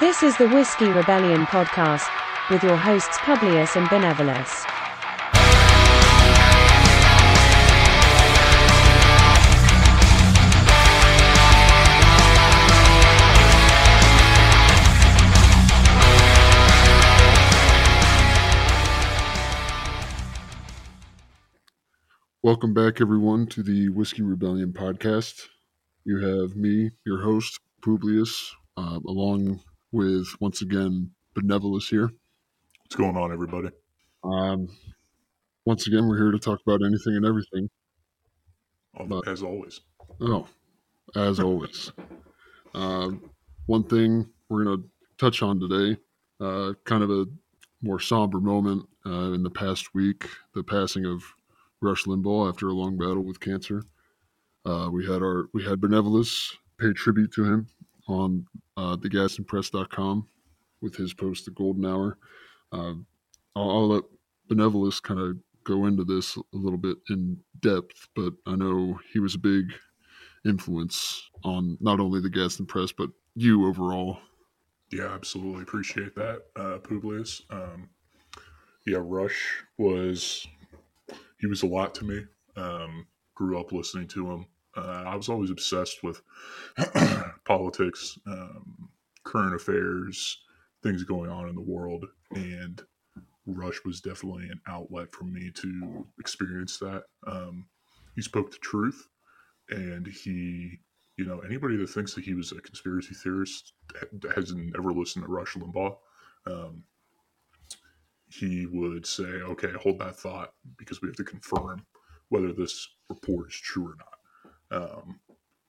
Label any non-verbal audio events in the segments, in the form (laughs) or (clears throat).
This is the Whiskey Rebellion podcast with your hosts Publius and Benevolus. Welcome back, everyone, to the Whiskey Rebellion podcast. You have me, your host, Publius, uh, along with, once again, Benevolus here. What's going on, everybody? Um, once again, we're here to talk about anything and everything. Oh, But- as always. Oh, as always. Um, one thing we're going to touch on today, uh, kind of a more somber moment uh, in the past week, the passing of Rush Limbaugh after a long battle with cancer. Uh, we had our we had Benevolus pay tribute to him on uh, thegadsdenpress.com with his post, The Golden Hour. Uh, I'll, I'll let Benevolus kind of go into this a little bit in depth, but I know he was a big influence on not only the Gadsden Press, but you overall. Yeah, absolutely appreciate that, uh, Publius. Um, yeah, Rush was he was a lot to me. Um, grew up listening to him. Uh, I was always obsessed with (clears throat) politics, um, current affairs, things going on in the world, and Rush was definitely an outlet for me to experience that. Um, he spoke the truth, and he you know, anybody that thinks that he was a conspiracy theorist hasn't ever listened to Rush Limbaugh. Um, he would say, okay, hold that thought because we have to confirm whether this report is true or not. Um,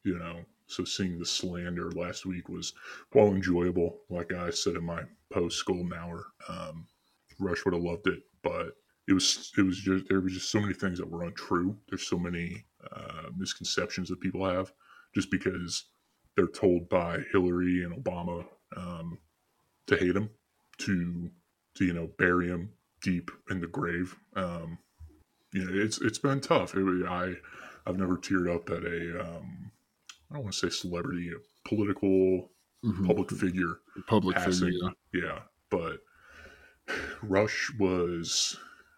you know, so seeing the slander last week was, while enjoyable, like I said in my post Golden Hour, um, Rush would have loved it, but it was it was just there was just so many things that were untrue. There's so many uh, misconceptions that people have just because they're told by Hillary and Obama um, to hate him, to to you know bury him deep in the grave. Um, you know, it's it's been tough. It, I I've never teared up at a um, I don't want to say celebrity, a political Mhm. public figure Public passing. figure. yeah. yeah, but Rush was.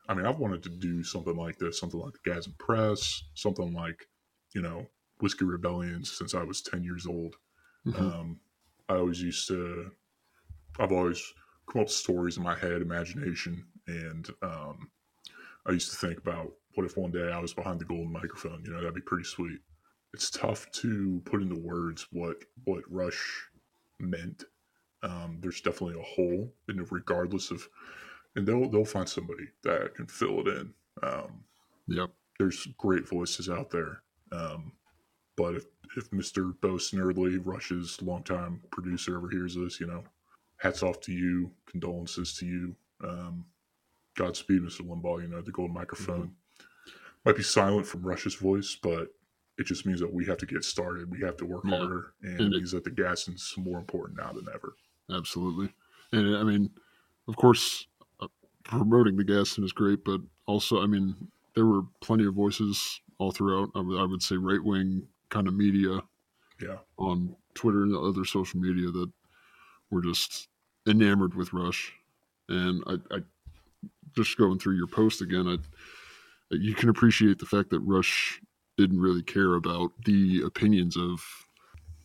I mean, I've wanted to do something like this, something like the Gadsden Press, something like, you know, Whiskey Rebellion since I was 10 years old. Mhm. Um, I always used to, I've always come up with stories in my head, imagination, and um, I used to think about what if one day I was behind the golden microphone? You know, that'd be pretty sweet. It's tough to put into words what what Rush meant. Um, there's definitely a hole, and regardless of, and they'll they'll find somebody that can fill it in. Um, Yep. there's great voices out there. Um, but if, if Mr. Bo Snerdley, Rush's longtime producer, ever hears this, you know, hats off to you, condolences to you. Um, Godspeed, Mr. Limbaugh. You know, the golden microphone might be silent from Rush's voice, but it just means that we have to get started. We have to work Yeah. harder, and And it means that the gas is more important now than ever. Absolutely. And I mean, of course, uh, promoting the Gadsden is great, but also, I mean, there were plenty of voices all throughout. I would, would say right wing kind of media Yeah, on Twitter and other social media that were just enamored with Rush. And I, I just going through your post again, I, you can appreciate the fact that Rush didn't really care about the opinions of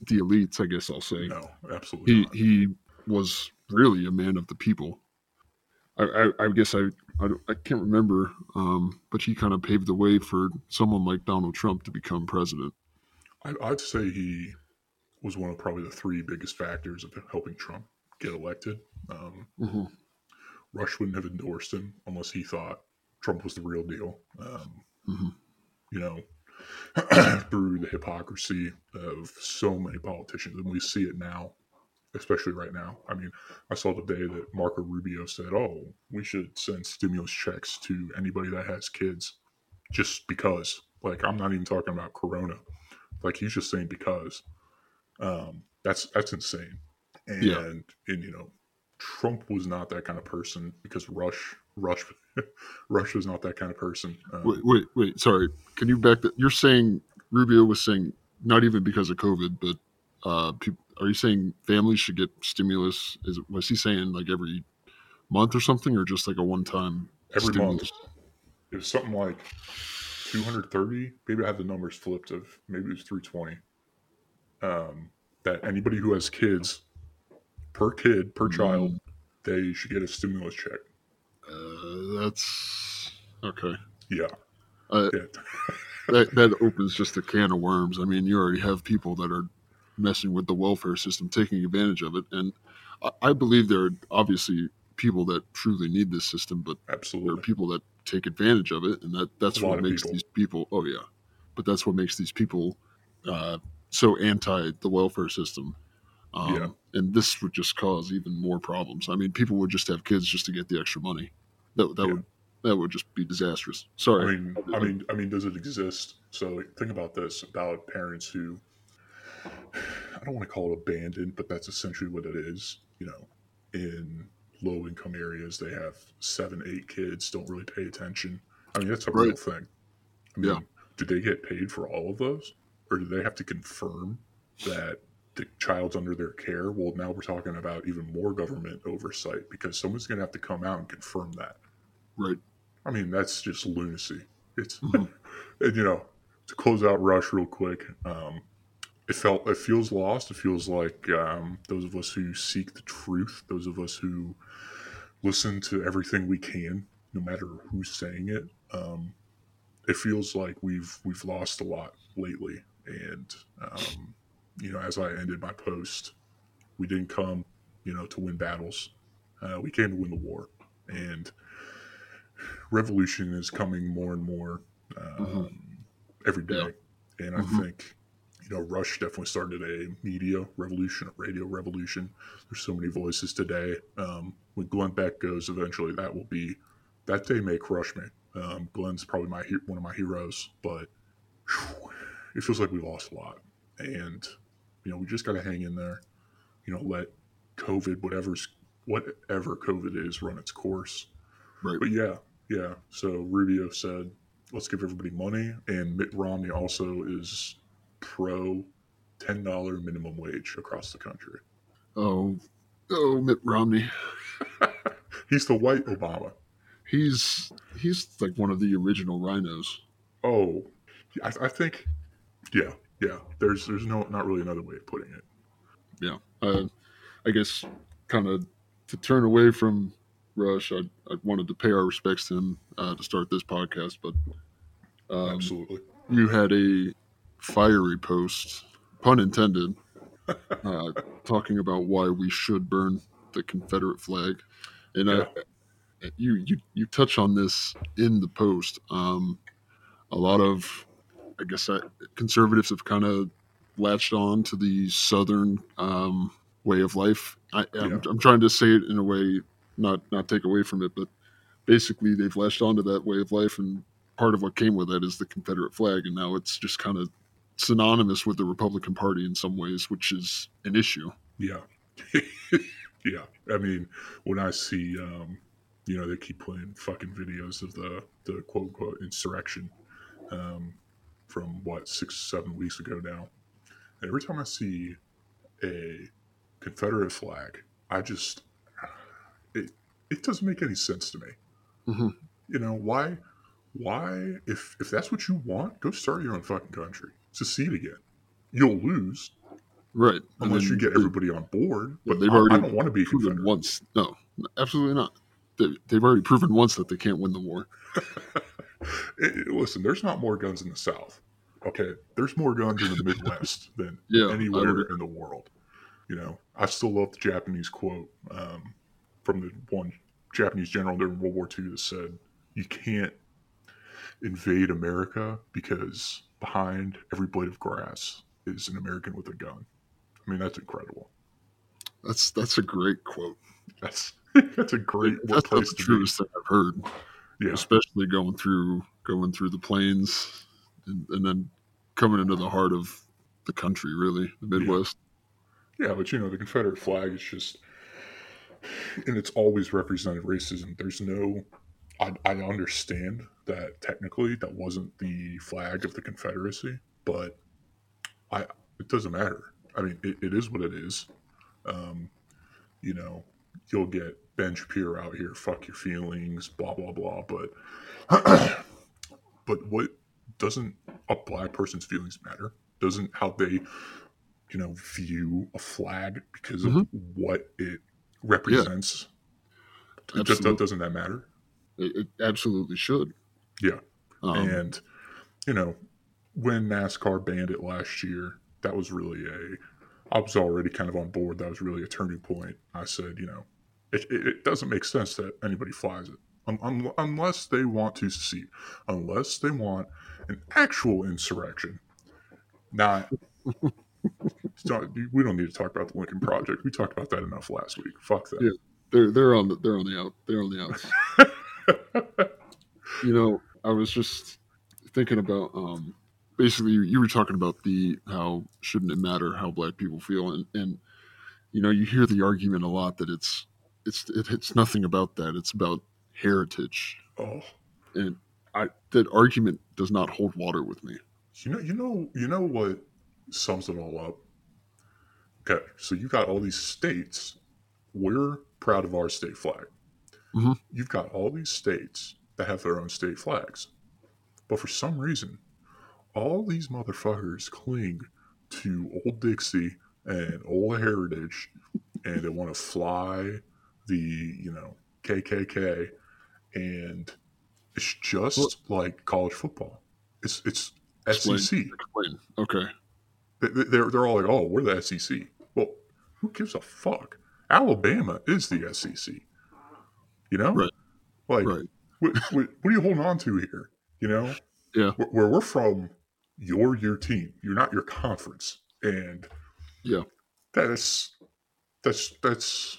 the elites. I guess I'll say no, absolutely. he not. he was really a man of the people. I, I, I guess I, I I can't remember, um, but he kind of paved the way for someone like Donald Trump to become president. I, I'd say he was one of probably the three biggest factors of helping Trump get elected. Um, Mm-hmm. Rush wouldn't have endorsed him unless he thought Trump was the real deal. Um, Mhm. You know, (clears throat) through the hypocrisy of so many politicians, and we see it now, especially right now. I mean, I saw today that Marco Rubio said, "Oh, we should send stimulus checks to anybody that has kids, just because." Like, I'm not even talking about Corona. Like, he's just saying because. Um, that's that's insane. And Yeah. and you know, Trump was not that kind of person because Rush Rush (laughs) Rush was not that kind of person. Um, Wait, wait, wait. Sorry, can you back that? You're saying Rubio was saying not even because of COVID, but uh, are you saying families should get stimulus? Is was he saying like every month or something, or just like a one time every month. It was something like 230. Maybe I had the numbers flipped of maybe it was 320. Um, that anybody who has kids per kid per child, they should get a stimulus check. Uh, that's okay. Yeah. Uh, Yeah. (laughs) that that opens just a can of worms. I mean, you already have people that are messing with the welfare system, taking advantage of it, and I, I believe there are obviously people that truly need this system, but there are people that take advantage of it, and that that's A what makes people. these people. Oh yeah, but that's what makes these people uh, so anti the welfare system. Um, Yeah. And this would just cause even more problems. I mean, people would just have kids just to get the extra money. That that Yeah. would that would just be disastrous. Sorry. I mean, I mean, I mean, does it exist? So think about this about parents who I don't want to call it abandoned, but that's essentially what it is. You know, in low income areas, they have seven, eight kids, don't really pay attention. I mean, that's a real thing. I mean, Yeah. do they get paid for all of those, or do they have to confirm that the child's under their care? Well, now we're talking about even more government oversight because someone's going to have to come out and confirm that. right. I mean, that's just lunacy. It's Mhm. (laughs) and you know to close out Rush real quick. Um, it felt it feels lost. It feels like um, those of us who seek the truth, those of us who listen to everything we can, no matter who's saying it. Um, it feels like we've we've lost a lot lately. And um, you know, as I ended my post, we didn't come, you know, to win battles. Uh, we came to win the war, and revolution is coming more and more um, every day. Yeah. And I Mhm. think, you know, Rush definitely started a media revolution, a radio revolution. There's so many voices today. Um, when Glenn Beck goes, eventually that will be, that day may crush me. Um, Glenn's probably my one of my heroes, but whew, it feels like we lost a lot. And, you know, we just got to hang in there, you know, let COVID, whatever's, whatever COVID is, run its course. Right. But yeah, yeah. So Rubio said, let's give everybody money. And Mitt Romney also is pro $10 minimum wage across the country. Oh, oh, Mitt Romney. (laughs) He's the white Obama. He's he's like one of the original RINOs. Oh, I, I think, yeah, yeah. There's there's no not really another way of putting it. Yeah. Uh, I guess kind of to turn away from Rush, I, I wanted to pay our respects to him uh, to start this podcast, but um, Absolutely. you had a fiery post, pun intended, (laughs) uh, talking about why we should burn the Confederate flag, and I, you you you touch on this in the post. Um, a lot of, I guess, I, conservatives have kind of latched on to the Southern um, way of life. I, I'm, Yeah. I'm trying to say it in a way, not not take away from it, but basically they've latched onto that way of life, and part of what came with that is the Confederate flag, and now it's just kind of synonymous with the Republican Party in some ways, which is an issue. Yeah. (laughs) yeah. I mean, when I see, um, you know, they keep playing fucking videos of the, the quote unquote insurrection um, from what, six, seven weeks ago now. And every time I see a Confederate flag, I just, it, it doesn't make any sense to me. Mhm. You know, why, why, if, if that's what you want, go start your own fucking country. Secede again. You'll lose, Right. Unless you get everybody on board. Yeah, But they've I, already I don't want to be proven once. No, absolutely not. They, they've already proven once that they can't win the war. (laughs) It- listen, there's not more guns in the South. Okay, there's more guns in the Midwest (laughs) than Yeah, anywhere in the world. You know, I still love the Japanese quote um, from the one Japanese general during World War II that said, "You can't invade America because behind every blade of grass is an American with a gun." I mean, that's incredible. That's that's a great quote. That's (laughs) that's a great That's, the truest thing I've heard. Yeah, Especially going through going through the plains and, and then coming into the heart of the country, really, the Midwest. Yeah, but you know, the Confederate flag is just, and it's always represented racism. There's no, I, I understand that technically that wasn't the flag of the Confederacy, but I, it doesn't matter. I mean, it, it is what it is. Um, you know, you'll get Ben Shapiro out here, fuck your feelings, blah blah blah. But (clears throat) but what doesn't a black person's feelings matter? Doesn't how they, you know, view a flag because of Mm-hmm. what it represents? It just doesn't that matter? It, it absolutely should. Yeah. Um, and you know, when NASCAR banned it last year, that was really a. I was already kind of on board. That was really a turning point. I said, you know, it, it, it doesn't make sense that anybody flies it un, un, unless they want to secede, unless they want an actual insurrection. Not. not- (laughs) we don't need to talk about the Lincoln Project. We talked about that enough last week. Fuck that. Yeah. they're they're on the they're on the out they're on the outs. (laughs) you know, I was just thinking about um basically you, you were talking about the how shouldn't it matter how black people feel and and you know you hear the argument a lot that it's it's it, it's nothing about that it's about heritage Oh, and I that argument does not hold water with me. You know, you know, you know what sums it all up. Okay, so you got all these states. We're proud of our state flag. Mhm. You've got all these states that have their own state flags, but for some reason, all these motherfuckers cling to Old Dixie and Old Heritage, and they want to fly the you know KKK, and it's just like college football. It's it's Explain. SEC. Explain. Okay. They- they- They're, they're all like, oh, we're the SEC. Well, who gives a fuck? Alabama is the SEC. You know? Right. Like, Right. what, what, what are you holding on to here? You know? Yeah. Where, where we're from, you're your team. You're not your conference. And Yeah. that's, that's, that's,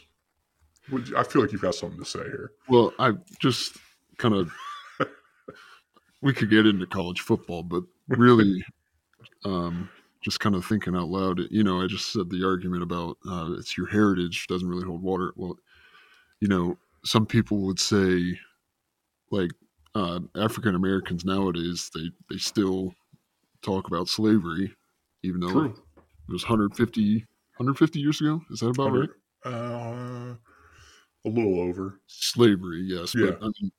I feel like you've got something to say here. Well, I just kind of we could get into college football, but really, (laughs) um, just kind of thinking out loud. You know, I just said the argument about uh, it's your heritage doesn't really hold water. Well, you know, some people would say, like uh, African Americans nowadays, they they still talk about slavery, even though True. it was 150, 150 years ago. Is that about right? Uh, a little over. slavery, yes, Yeah. but I mean,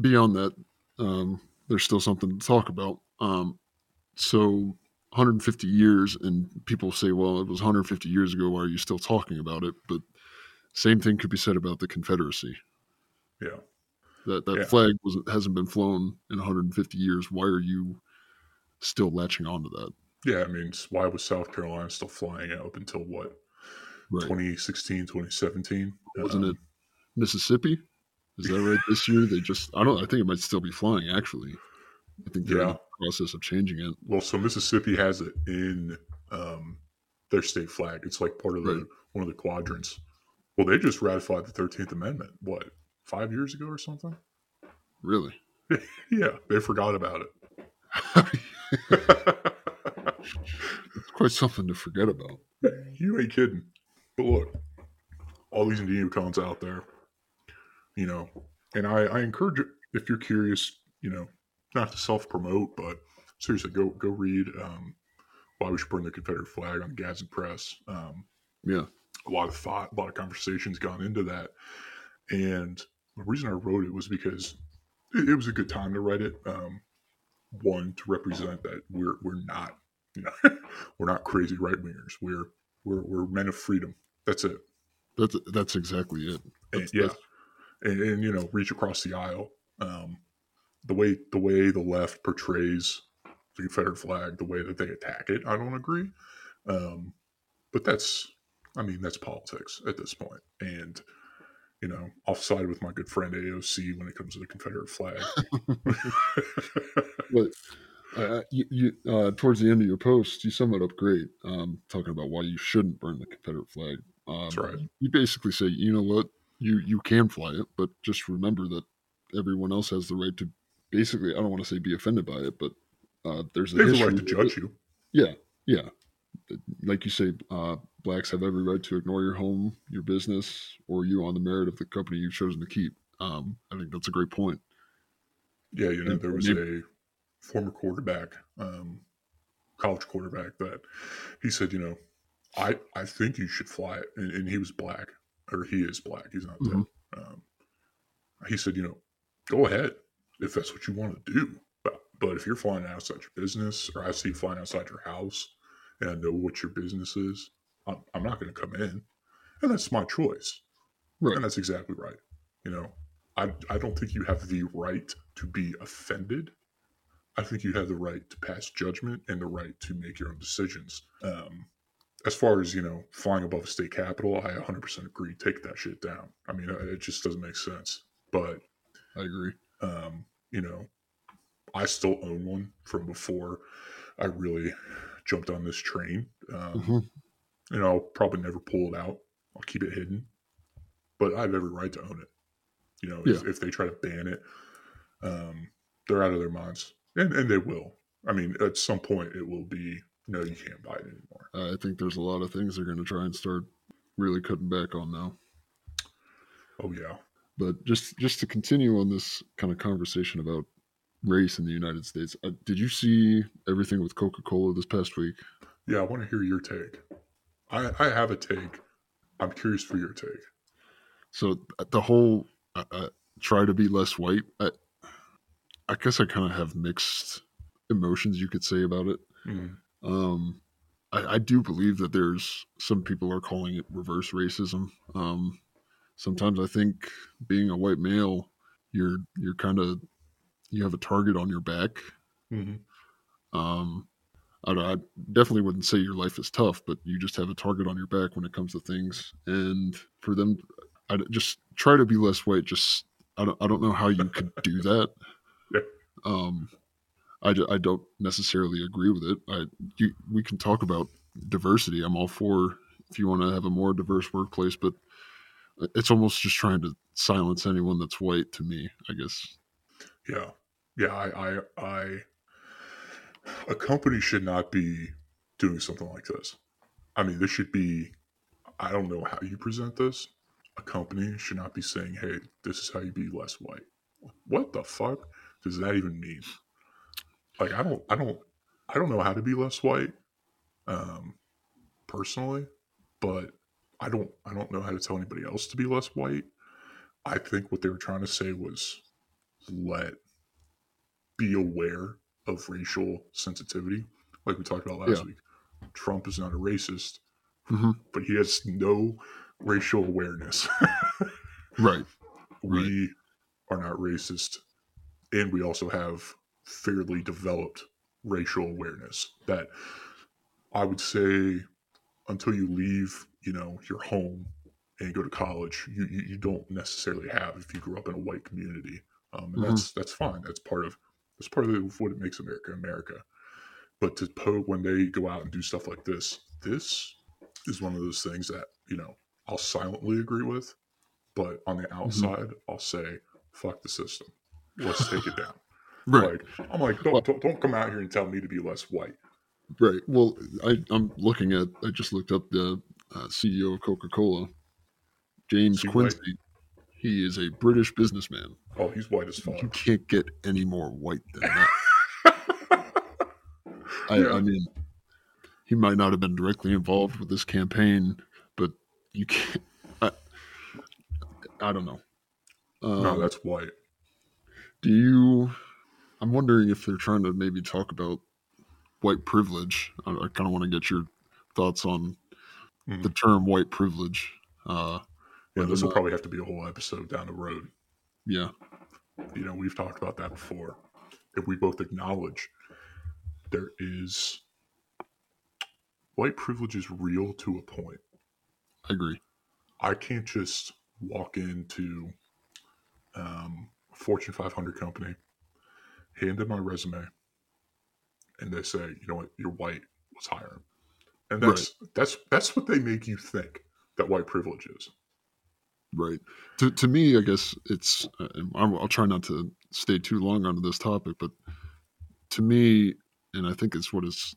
beyond that, um, there's still something to talk about. Um, so, 150 years, and people say, "Well, it was 150 years ago. Why are you still talking about it?" But same thing could be said about the Confederacy. Yeah. That that Yeah. flag wasn't hasn't been flown in 150 years. Why are you still latching onto that? Yeah. I mean, why was South Carolina still flying out up until what? Right? 2016, 2017. Wasn't Um, it Mississippi? Is that right? This year they just I don't. I think it might still be flying. Actually, I think they're in Yeah. the process of changing it. Well, so Mississippi has it in um, their state flag. It's like part of the Right. one of the quadrants. Well, they just ratified the Thirteenth Amendment. What five years ago or something? Really? (laughs) Yeah, they forgot about it. (laughs) It's quite something to forget about. you ain't kidding. But look, all these neocons out there, you know, and I, I encourage if you're curious, you know, not to self promote, but seriously, go go read um, why we should burn the Confederate flag on the Gadsden Press. Um, Yeah. a lot of thought, a lot of conversations gone into that. And the reason I wrote it was because it, it was a good time to write it. Um, one to represent that we're we're not, you know, (laughs) we're not crazy right wingers. We're we're we're men of freedom. That's it. That's that's exactly it. That's- yeah, that's- and, and you know, reach across the aisle. Um, the way the way the left portrays the Confederate flag, the way that they attack it, I don't agree. Um, but that's, I mean, that's politics at this point. And you know, I'll side with my good friend AOC when it comes to the Confederate flag. (laughs) But uh, you, you uh, towards the end of your post, you sum it up great, um, talking about why you shouldn't burn the Confederate flag. Um, That's right. You basically say, you know what, you you can fly it, but just remember that everyone else has the right to. Basically, I don't want to say be offended by it, but uh, there's a they have the right to with it. judge you. Yeah, yeah. Like you say, uh, blacks have every right to ignore your home, your business, or you on the merit of the company you've chosen to keep. Um, I think that's a great point. Yeah, you know, there was a former quarterback, um, college quarterback, that he said, you know, I I think you should fly it. And, and he was black, or he is black. He's not dead. Mhm. Um, he said, you know, go ahead if that's what you want to do. But but if you're flying outside your business, or I see you flying outside your house, and I know what your business is, I'm, I'm not going to come in, and that's my choice. Right. And that's exactly right. You know, I I don't think you have the right to be offended. I think you have the right to pass judgment and the right to make your own decisions. Um, as far as you know, flying above a state capital, I 100% agree. Take that shit down. I mean, it just doesn't make sense. But I agree. um, you know, I still own one from before I really jumped on this train. Um, Mhm. You know, I'll probably never pull it out. I'll keep it hidden, but I have every right to own it. You know, if, if they try to ban it, um, they're out of their minds, and and they will. I mean, at some point, it will be no, you can't buy it anymore. I think there's a lot of things they're going to try and start really cutting back on now. Oh yeah, But just just to continue on this kind of conversation about race in the United States, uh, did you see everything with Coca Cola this past week? yeah. I want to hear your take. I I have a take. I'm curious for your take. So uh, the whole uh, uh, try to be less white. I, I guess I kind of have mixed emotions, you could say, about it. Mm. Um, I, I do believe that there's some people are calling it reverse racism. Um, sometimes I think being a white male, you're you're kind of you have a target on your back. hmm Um, I, I definitely wouldn't say your life is tough, but you just have a target on your back when it comes to things. And for them, I just try to be less white. Just I don't I don't know how you could do that. (laughs) Yeah. Um, I, I don't necessarily agree with it. I you, we can talk about diversity. I'm all for if you want to have a more diverse workplace, but it's almost just trying to silence anyone that's white to me. I guess. Yeah, yeah. I, I, I, a company should not be doing something like this. I mean, this should be. I don't know how you present this. A company should not be saying, "Hey, this is how you be less white." What the fuck does that even mean? Like, I don't, I don't, I don't know how to be less white, um, personally, but I don't, I don't know how to tell anybody else to be less white. I think what they were trying to say was let be aware of racial sensitivity, like we talked about last Yeah. week. Trump is not a racist, Mhm. but he has no racial awareness. (laughs) Right. we are not racist, and we also have fairly developed racial awareness that I would say until you leave, you know, your home and go to college, you, you, you don't necessarily have if you grew up in a white community. Um, and Mhm. that's that's fine. That's part of that's part of what it makes America America. But to po when they go out and do stuff like this, this is one of those things that you know I'll silently agree with, but on the outside, I'll say, "Fuck the system. Let's take it down." Right. Like I'm like, don't, don't don't come out here and tell me to be less white. Right. Well, I, I'm looking at. I just looked up the uh, CEO of Coca Cola, James Is he Quincey. He is a British businessman. Oh, he's white as fuck. You can't get any more white than that. (laughs) I, Yeah. I mean, he might not have been directly involved with this campaign, but you can't. I, I don't know. Um, no, that's white. do you? I'm wondering if they're trying to maybe talk about white privilege. I, I kind of want to get your thoughts on Mhm. the term white privilege. Uh, Yeah, this will probably have to be a whole episode down the road. yeah, You know, we've talked about that before. If we both acknowledge there is white privilege is real to a point. I agree. I can't just walk into um, a Fortune 500 company, hand in my resume, and they say, "You know what? You're white. Let's hire him." And that's that's that's what they make you think that white privilege is. Right. To to me, I guess it's. Uh, I'll, I'll try not to stay too long on this topic, but to me, and I think it's what is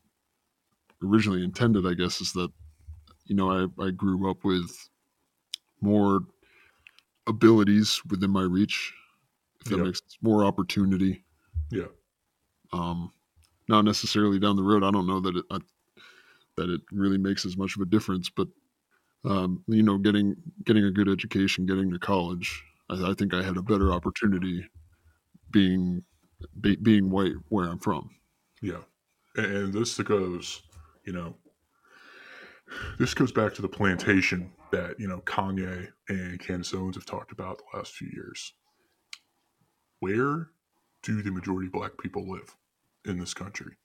originally intended. I guess is that you know I I grew up with more abilities within my reach. If that Yeah. makes sense, more opportunity. Yeah. Um, not necessarily down the road. I don't know that it, I, that it really makes as much of a difference. But um, you know, getting getting a good education, getting to college, I, I think I had a better opportunity being be, being white where I'm from. Yeah, and, this goes, you know, this goes back to the plantation that you know Kanye and Candace Owens have talked about the last few years. Where do the majority of black people live in this country?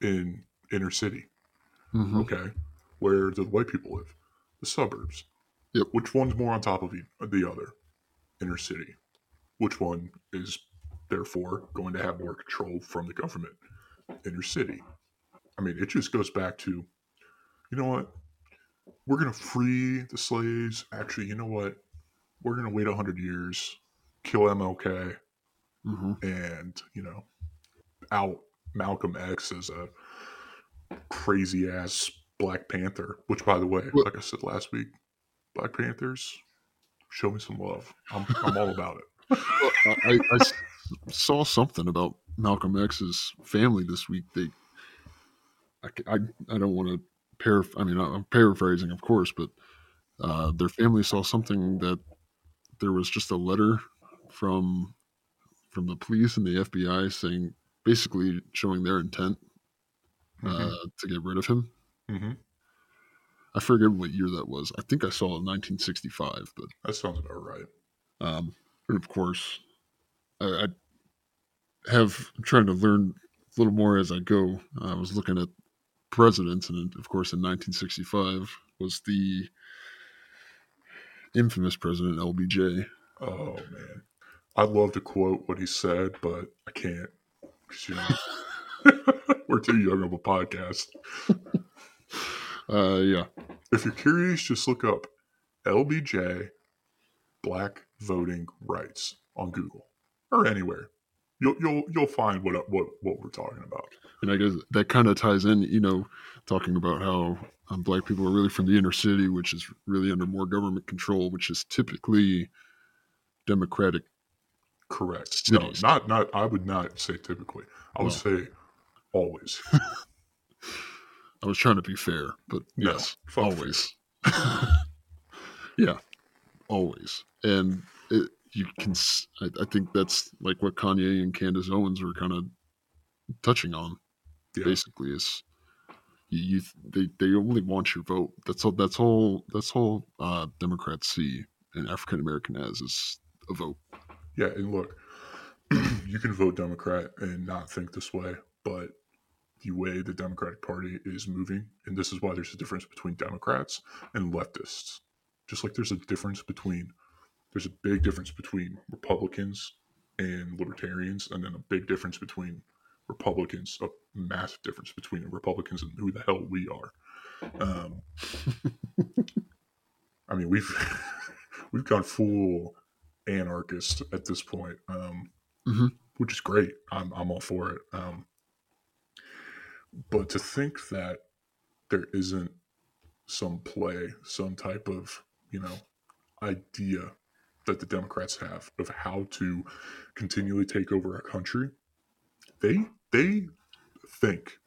In inner city. Mhm. Okay. Where do the white people live? The suburbs. Yep. Which one's more on top of the other? Inner city. Which one is therefore going to have more control from the government? Inner city. I mean, it just goes back to, you know what? We're going to free the slaves. Actually, you know what? We're going to wait 100 years, kill MLK, Mhm. and, you know, out Malcolm X as a crazy ass Black Panther, which, by the way, Well- like I said last week, Black Panthers, show me some love. I'm, I'm all about it. I, I, I- I s- saw something about Malcolm X's family this week. They, I, I, I don't want to paraph. I mean, I'm paraphrasing, of course, but uh, their family saw something that there was just a letter from from the police and the FBI saying, basically showing their intent uh, to get rid of him. hmm I forget what year that was. I think I saw it in 1965, but That sounds about right. Um, and of course, I, I have I'm trying to learn a little more as I go. I was looking at presidents, and of course, in 1965 was the infamous president LBJ. Oh, man. I'd love to quote what he said, but I can't. you know, (laughs) we're too young of a podcast. (laughs) Uh, yeah, If you're curious, just look up LBJ Black Voting Rights on Google or anywhere. You'll you'll you'll find what what what we're talking about. and I guess that kind of ties in, you know, talking about how um, black people are really from the inner city, which is really under more government control, which is typically democratic. Correct. No, not not. I would not say typically. I would say always. (laughs) I was trying to be fair, but No, yes, always. (laughs) yeah, always. And it, you can, I think that's like what Kanye and Candace Owens were kind of touching on. Yeah. Basically, is you, you they they only want your vote. That's all. That's all. That's all. Uh, Democrats see an African American as is a vote. Yeah, and look, (clears throat) you can vote Democrat and not think this way, but the way the Democratic Party is moving, and this is why there's a difference between Democrats and leftists. Just like there's a difference between, there's a big difference between Republicans and libertarians, and then a big difference between Republicans, a massive difference between Republicans and who the hell we are. Um, (laughs) I mean, we've (laughs) we've gone full anarchist at this point, um, Mhm. which is great. I'm I'm all for it. Um, but to think that there isn't some play, some type of you know idea that the Democrats have of how to continually take over a country, they they think.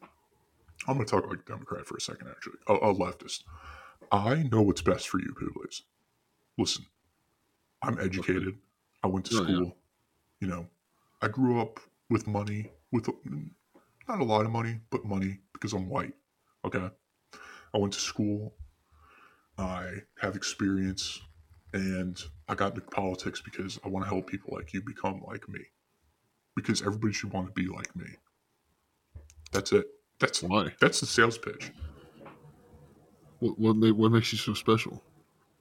I'm going to talk like a Democrat for a second, actually, a, a leftist. I know what's best for you, Publius. Listen, I'm educated. I went to Oh, yeah. school. You know, I grew up with money, with not a lot of money, but money because I'm white. Okay. I went to school. I have experience and I got into politics because I want to help people like you become like me. Because everybody should want to be like me. That's it. That's Why? that's the sales pitch. What what, what makes you so special?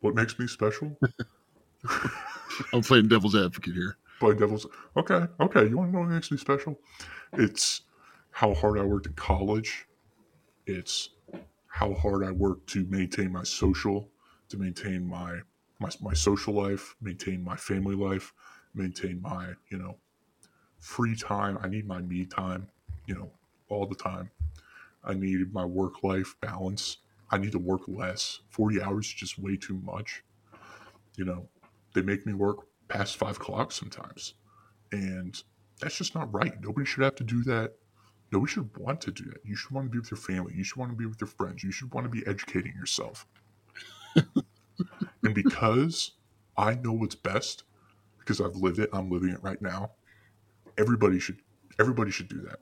What makes me special? (laughs) I'm playing devil's advocate here. By devil's okay, okay. You want to know what makes me special? It's how hard I worked in college. It's how hard I worked to maintain my social, to maintain my my, my social life, maintain my family life, maintain my you know free time. I need my me time, you know, all the time. I need my work life balance. I need to work less. Forty hours is just way too much. You know, they make me work past five o'clock sometimes. And that's just not right. Nobody should have to do that Nobody should want to do that. You should want to be with your family. You should want to be with your friends. You should want to be educating yourself. (laughs) and because I know what's best, because I've lived it, I'm living it right now. Everybody should everybody should do that.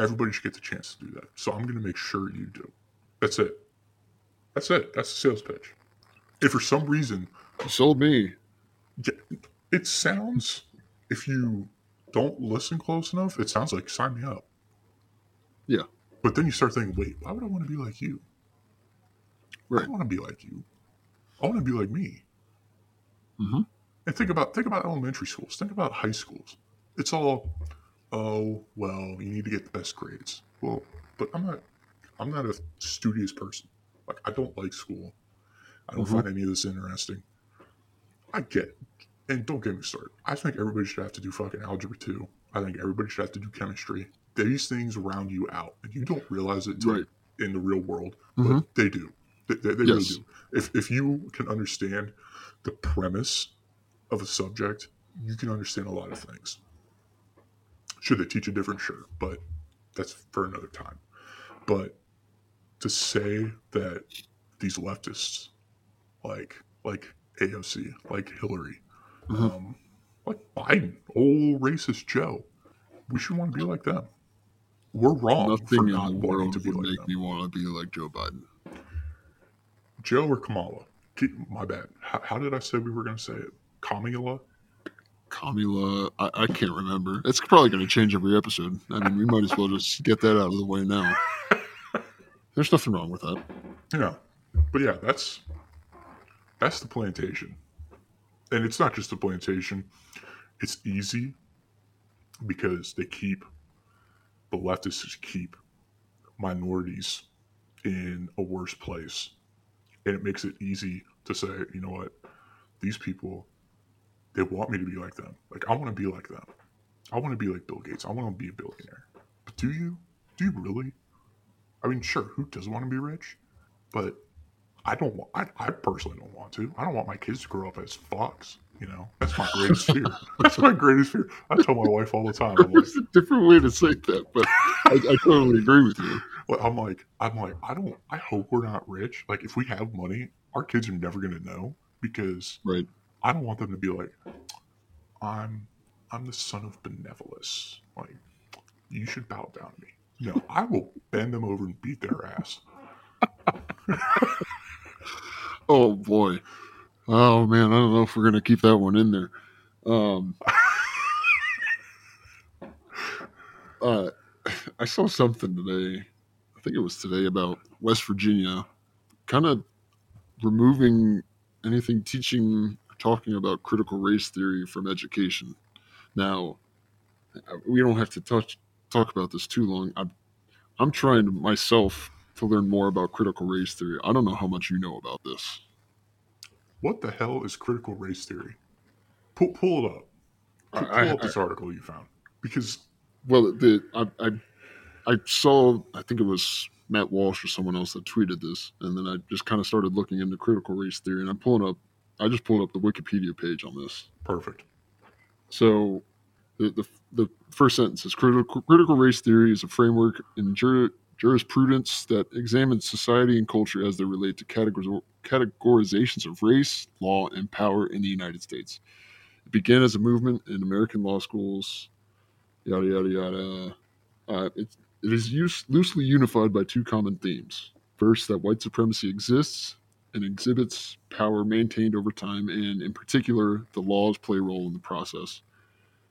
Everybody should get the chance to do that. So I'm gonna make sure you do. That's it. That's it. That's the sales pitch. If for some reason You sold me. It sounds if you don't listen close enough, it sounds like sign me up. Yeah. But then you start thinking, wait, why would I want to be like you? I Right. don't want to be like you. I want to be like me. Mhm. And think about think about elementary schools. Think about high schools. It's all, oh well, you need to get the best grades. Well, but I'm not. I'm not a studious person. Like I don't like school. I don't Mhm. find any of this interesting. I get it. And don't get me started. I think everybody should have to do fucking algebra too. I think everybody should have to do chemistry. These things round you out, and you don't realize it Right. in the real world, but mm-hmm. they do. They, they, they really do. If if you can understand the premise of a subject, you can understand a lot of things. Should they teach a different? Sure, but that's for another time. But to say that these leftists, like like AOC, like Hillary, Mhm. um, like Biden, old racist Joe, we should want to be like them. We're wrong Nothing in not the wanting world to be would like make them. me want to be like Joe Biden. Joe or Kamala? My bad. How, how did I say we were going to say it? Kamala? Kamala, I, I can't remember. It's probably going to change every episode. I mean, we might as well just get that out of the way now. (laughs) There's nothing wrong with that. Yeah, but yeah, that's that's the plantation, and it's not just the plantation. It's easy because they keep the leftists keep minorities in a worse place, and it makes it easy to say, you know what, these people, they want me to be like them. Like I want to be like them. I want to be like Bill Gates. I want to be a billionaire. But do you? Do you really? I mean, sure, who doesn't want to be rich? But I don't want. I, I personally don't want to. I don't want my kids to grow up as fucks. You know, that's my greatest fear. (laughs) That's my greatest fear. I tell my wife all the time. I'm like, There's a different way to say that, but I, I totally agree with you. I'm like, I'm like, I don't. I hope we're not rich. Like, if we have money, our kids are never gonna know because Right. I don't want them to be like, I'm, I'm the son of Benevolus. Like, you should bow down to me. No, I will bend them over and beat their ass. (laughs) Oh boy. Oh man, I don't know if we're gonna keep that one in there. Um, (laughs) uh, I saw something today. I think it was today about West Virginia, kind of removing anything teaching talking about critical race theory from education. Now, uh, we don't have to touch talk about this too long. I'm I'm trying to myself to learn more about critical race theory. I don't know how much you know about this. What the hell is critical race theory? Pull, pull it up. Pull, I- pull up I- this article you found because Well, the I, I I saw I think it was Matt Walsh or someone else that tweeted this, and then I just kind of started looking into critical race theory, and I'm pulling up. I just pulled up the Wikipedia page on this. perfect. So, the the, the first sentence is critical critical race theory is a framework in jur, jurisprudence that examines society and culture as they relate to categoriz- categorizations of race, law, and power in the United States. It began as a movement in American law schools, yada yada yada. Uh, it, it is use, loosely unified by two common themes. First, that white supremacy exists and exhibits power maintained over time, and in particular, the laws play a role in the process.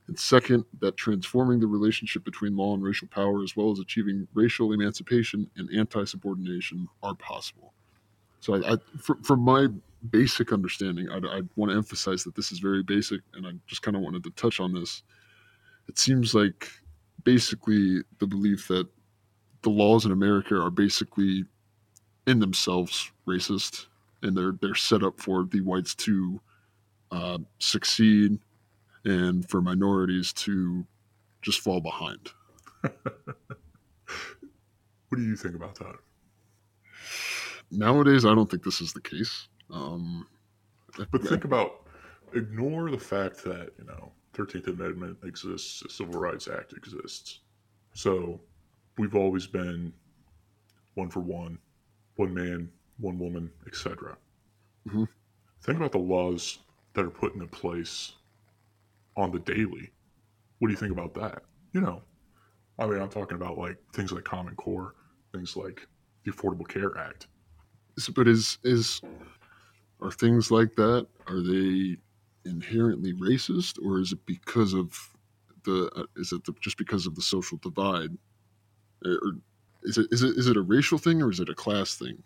And second, that transforming the relationship between law and racial power, as well as achieving racial emancipation and anti subordination, are possible. So, I, I, fr- from my basic understanding, I, I want to emphasize that this is very basic, and I just kind of wanted to touch on this. It seems like basically the belief that the laws in America are basically in themselves racist, and they're they're set up for the whites to uh, succeed, and for minorities to just fall behind. (laughs) What do you think about that? Nowadays, I don't think this is the case. Um, But think about ignore the fact that you know Thirteenth Amendment exists, the Civil Rights Act exists. So we've always been one for one, one man, one woman, etc. Mhm. Think about the laws that are put into place on the daily. What do you think about that? You know, I mean, I'm talking about like things like Common Core, things like the Affordable Care Act. But is is are things like that? Are they inherently racist, or is it because of the? Uh, is it the, just because of the social divide? Or is it is it is it a racial thing or is it a class thing?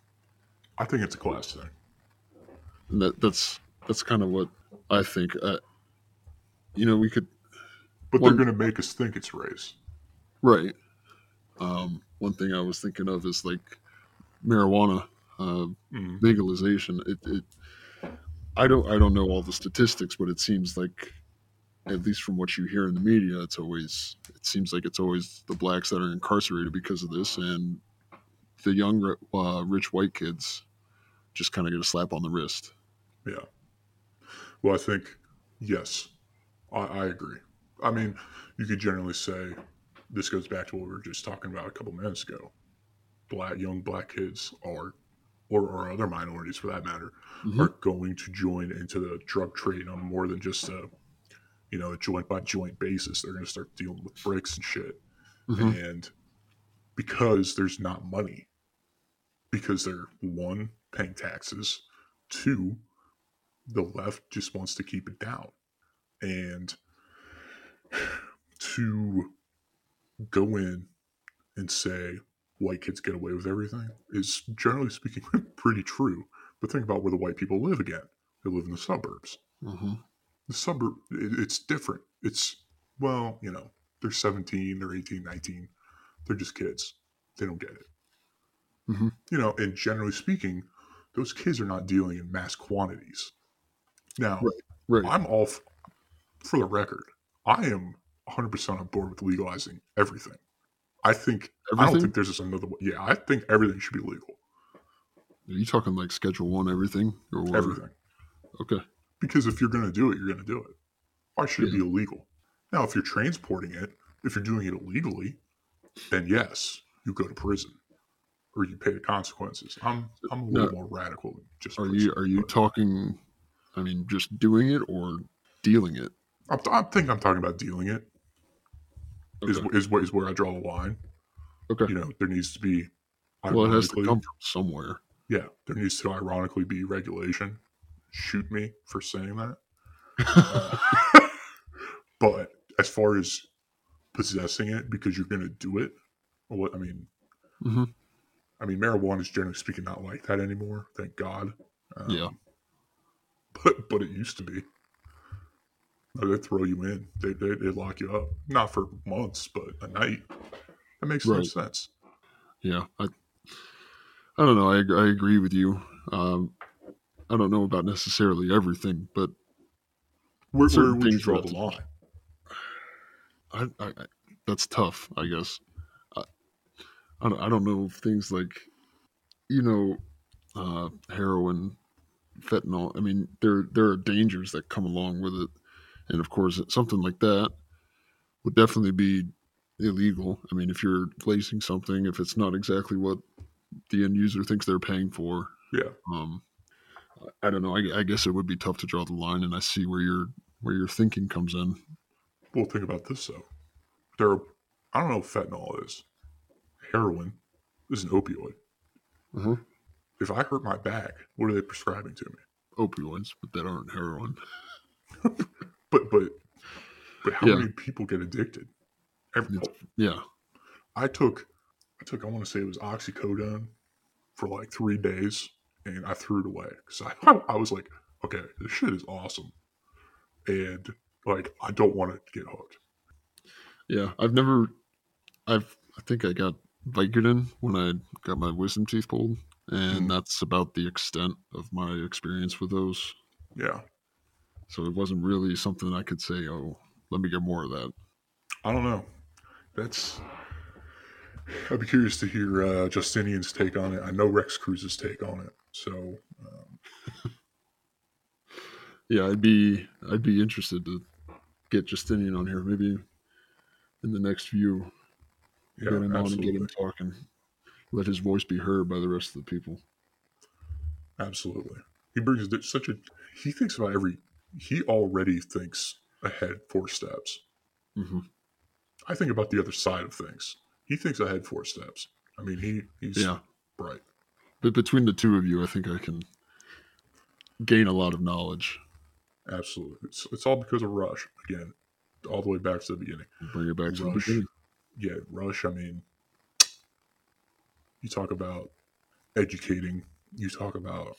I think it's a class thing. And that that's that's kind of what I think. Uh, you know, we could But One- they're going to make us think it's race. right. Um, one thing I was thinking of is like marijuana uh, Mhm. legalization. It, it I don't I don't know all the statistics, but it seems like at least from what you hear in the media, it's always it seems like it's always the blacks that are incarcerated because of this, and the young uh, rich white kids just kind of get a slap on the wrist. Yeah. Well, I think, yes, I, I agree. I mean, you could generally say this goes back to what we were just talking about a couple minutes ago. Black young black kids are, or, or other minorities for that matter, Mhm. are going to join into the drug trade on more than just a, you know, a joint by joint basis. They're going to start dealing with bricks and shit. Mhm. And because there's not money, because they're one, paying taxes, two, the left just wants to keep it down. And to go in and say white kids get away with everything is generally speaking (laughs) pretty true. But think about where the white people live again. They live in the suburbs. Mhm. The suburb, it, it's different. It's, well, you know, they're 17, they're 18, 19. They're just kids. They don't get it. Mhm. You know, and generally speaking, those kids are not dealing in mass quantities. Now, Right. I'm all for the record. I am 100% on board with legalizing everything. I think I don't think there's just another way. Yeah, I think everything should be legal. Are you talking like Schedule One everything or Everything. Okay. Because if you're going to do it, you're going to do it. Why should it be illegal? Now, if you're transporting it, if you're doing it illegally, then yes, you go to prison or you pay the consequences. I'm I'm a little Now, more radical than just. Are prison, you are you but talking? I mean, just doing it or dealing it? I'm, I think I'm talking about dealing it. Is Okay. is where is where I draw the line. Okay. You know, there needs to be. Well, it has to come from somewhere. Yeah, there needs to ironically be regulation. Shoot me for saying that. (laughs) but as far as possessing it because you're going to do it, what I mean, hmm I mean, marijuana is generally speaking not like that anymore. Thank God. Um, Yeah. But but it used to be. They throw you in. They they they lock you up. Not for months, but a night. That makes no sense. Yeah. I. I don't know. I I agree with you. Um, I don't know about necessarily everything, but Where, where would you draw the line? I, I, I that's tough. I guess. I, I don't. I don't know things like, you know, uh, heroin, fentanyl. I mean, there there are dangers that come along with it, and of course, something like that would definitely be illegal. I mean, if you're lacing something, if it's not exactly what the end user thinks they're paying for, Yeah. um, I don't know. I, I guess it would be tough to draw the line, and I see where your where your thinking comes in. Well, think about this though. There, are, I don't know what fentanyl is. Heroin is an opioid. Mhm. If I hurt my back, what are they prescribing to me? Opioids, but that aren't heroin. (laughs) But but but how Yeah. many people get addicted? Every, Yeah, I took I took I want to say it was oxycodone for like three days, and I threw it away because I (laughs) I was like, okay, this shit is awesome, and like I don't want to get hooked. yeah. I've never. I've. I think I got Vicodin when I got my wisdom teeth pulled, and Mm. that's about the extent of my experience with those. Yeah, So it wasn't really something I could say, "Oh, let me get more of that." I don't know. That's. I'd be curious to hear uh, Justinian's take on it. I know Rex Cruz's take on it. So um, Yeah, I'd be. I'd be interested to get Justinian on here, maybe in the next few Yeah, get him on and get him talking. Let his voice be heard by the rest of the people. Absolutely. He brings such a. He thinks about every. He already thinks ahead four steps. hmm I think about the other side of things. He thinks ahead four steps. I mean, he he's Yeah, bright. but between the two of you, I think I can gain a lot of knowledge. Absolutely. It's, it's all because of Rush. Again, all the way back to the beginning. Bring it back to the beginning. Yeah, Rush, I mean, you talk about educating, you talk about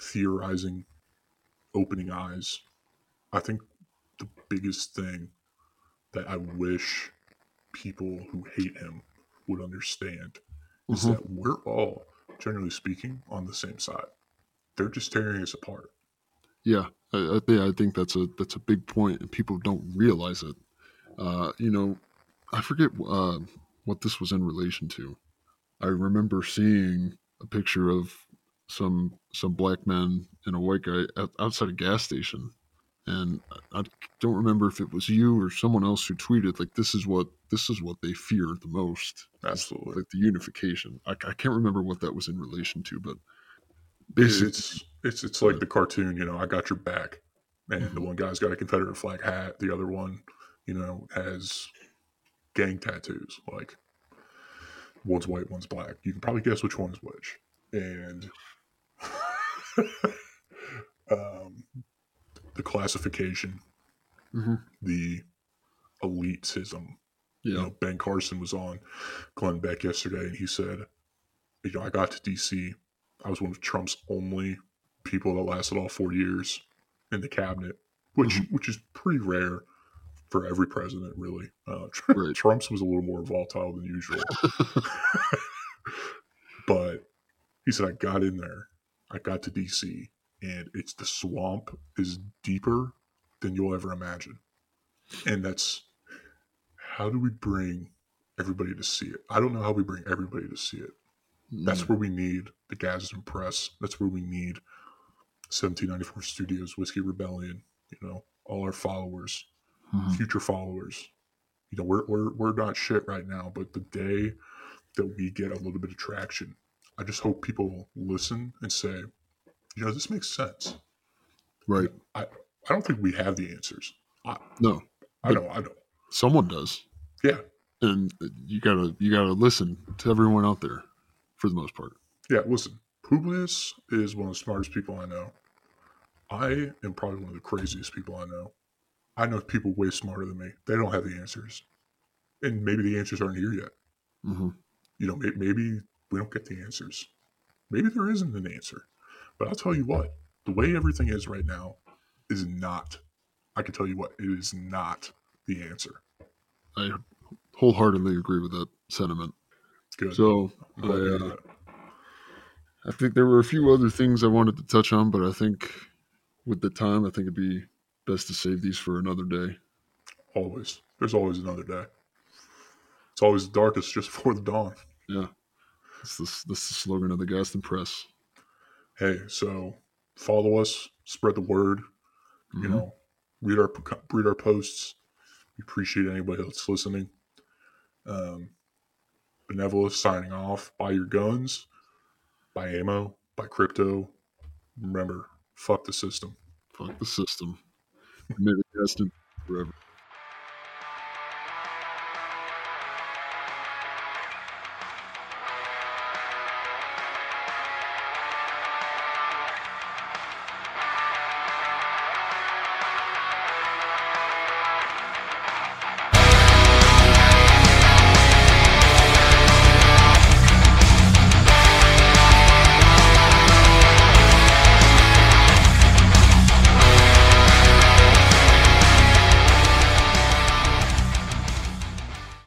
theorizing, opening eyes. I think the biggest thing that I wish people who hate him would understand is Mhm. that we're all, generally speaking, on the same side. They're just tearing us apart. Yeah, I, I, I think that's a that's a big point, and people don't realize it. Uh, you know, I forget uh, what this was in relation to. I remember seeing a picture of some some black men and a white guy out, outside a gas station, and I, don't remember if it was you or someone else who tweeted like, "This is what this is what they fear the most." Absolutely. like the unification. I, I can't remember what that was in relation to, but basically, It's it's it's like the cartoon, you know, I got your back. And the Mhm. one guy's got a Confederate flag hat, the other one, you know, has gang tattoos. Like one's white, one's black. You can probably guess which one's which. And (laughs) um, the classification, Mhm. the elitism, you know, Ben Carson was on Glenn Beck yesterday, and he said, you know, I got to DC. I was one of Trump's only people that lasted all four years in the cabinet, which which is pretty rare for every president, really. Uh, (laughs) Right. Trump's was a little more volatile than usual, (laughs) but he said I got in there, I got to DC, and it's the swamp is deeper than you'll ever imagine, and that's how do we bring everybody to see it? I don't know how we bring everybody to see it. That's Mm, where we need the Gadsden Press. That's where we need 1794 Studios, Whiskey Rebellion. You know, all our followers, mhm. future followers. You know, we're we're we're not shit right now, but the day that we get a little bit of traction, I just hope people listen and say, you know, this makes sense. right. I I don't think we have the answers. No, I know, I know. someone does, Yeah, and you gotta you gotta listen to everyone out there, for the most part. Yeah, listen, Publius is one of the smartest people I know. I am probably one of the craziest people I know. I know people way smarter than me. They don't have the answers. And maybe the answers aren't here yet. hmm You know, maybe we don't get the answers. Maybe there isn't an answer. But I'll tell you what, the way everything is right now is not, I can tell you what, it is not the answer. I wholeheartedly agree with that sentiment. Good. So I'm glad to I, uh. I think there were a few other things I wanted to touch on, but I think with the time, I think it'd be best to save these for another day. Always. There's always another day. It's always the darkest just (laughs) before the dawn. Yeah, that's the, that's the slogan of the Gadsden Press. hey, so follow us, spread the word. You Mhm. know, read our read our posts. We appreciate anybody that's listening. Um, Benevolus signing off. Buy your guns, buy ammo, buy crypto. Remember, fuck the system. fuck the system. May the Gaston forever.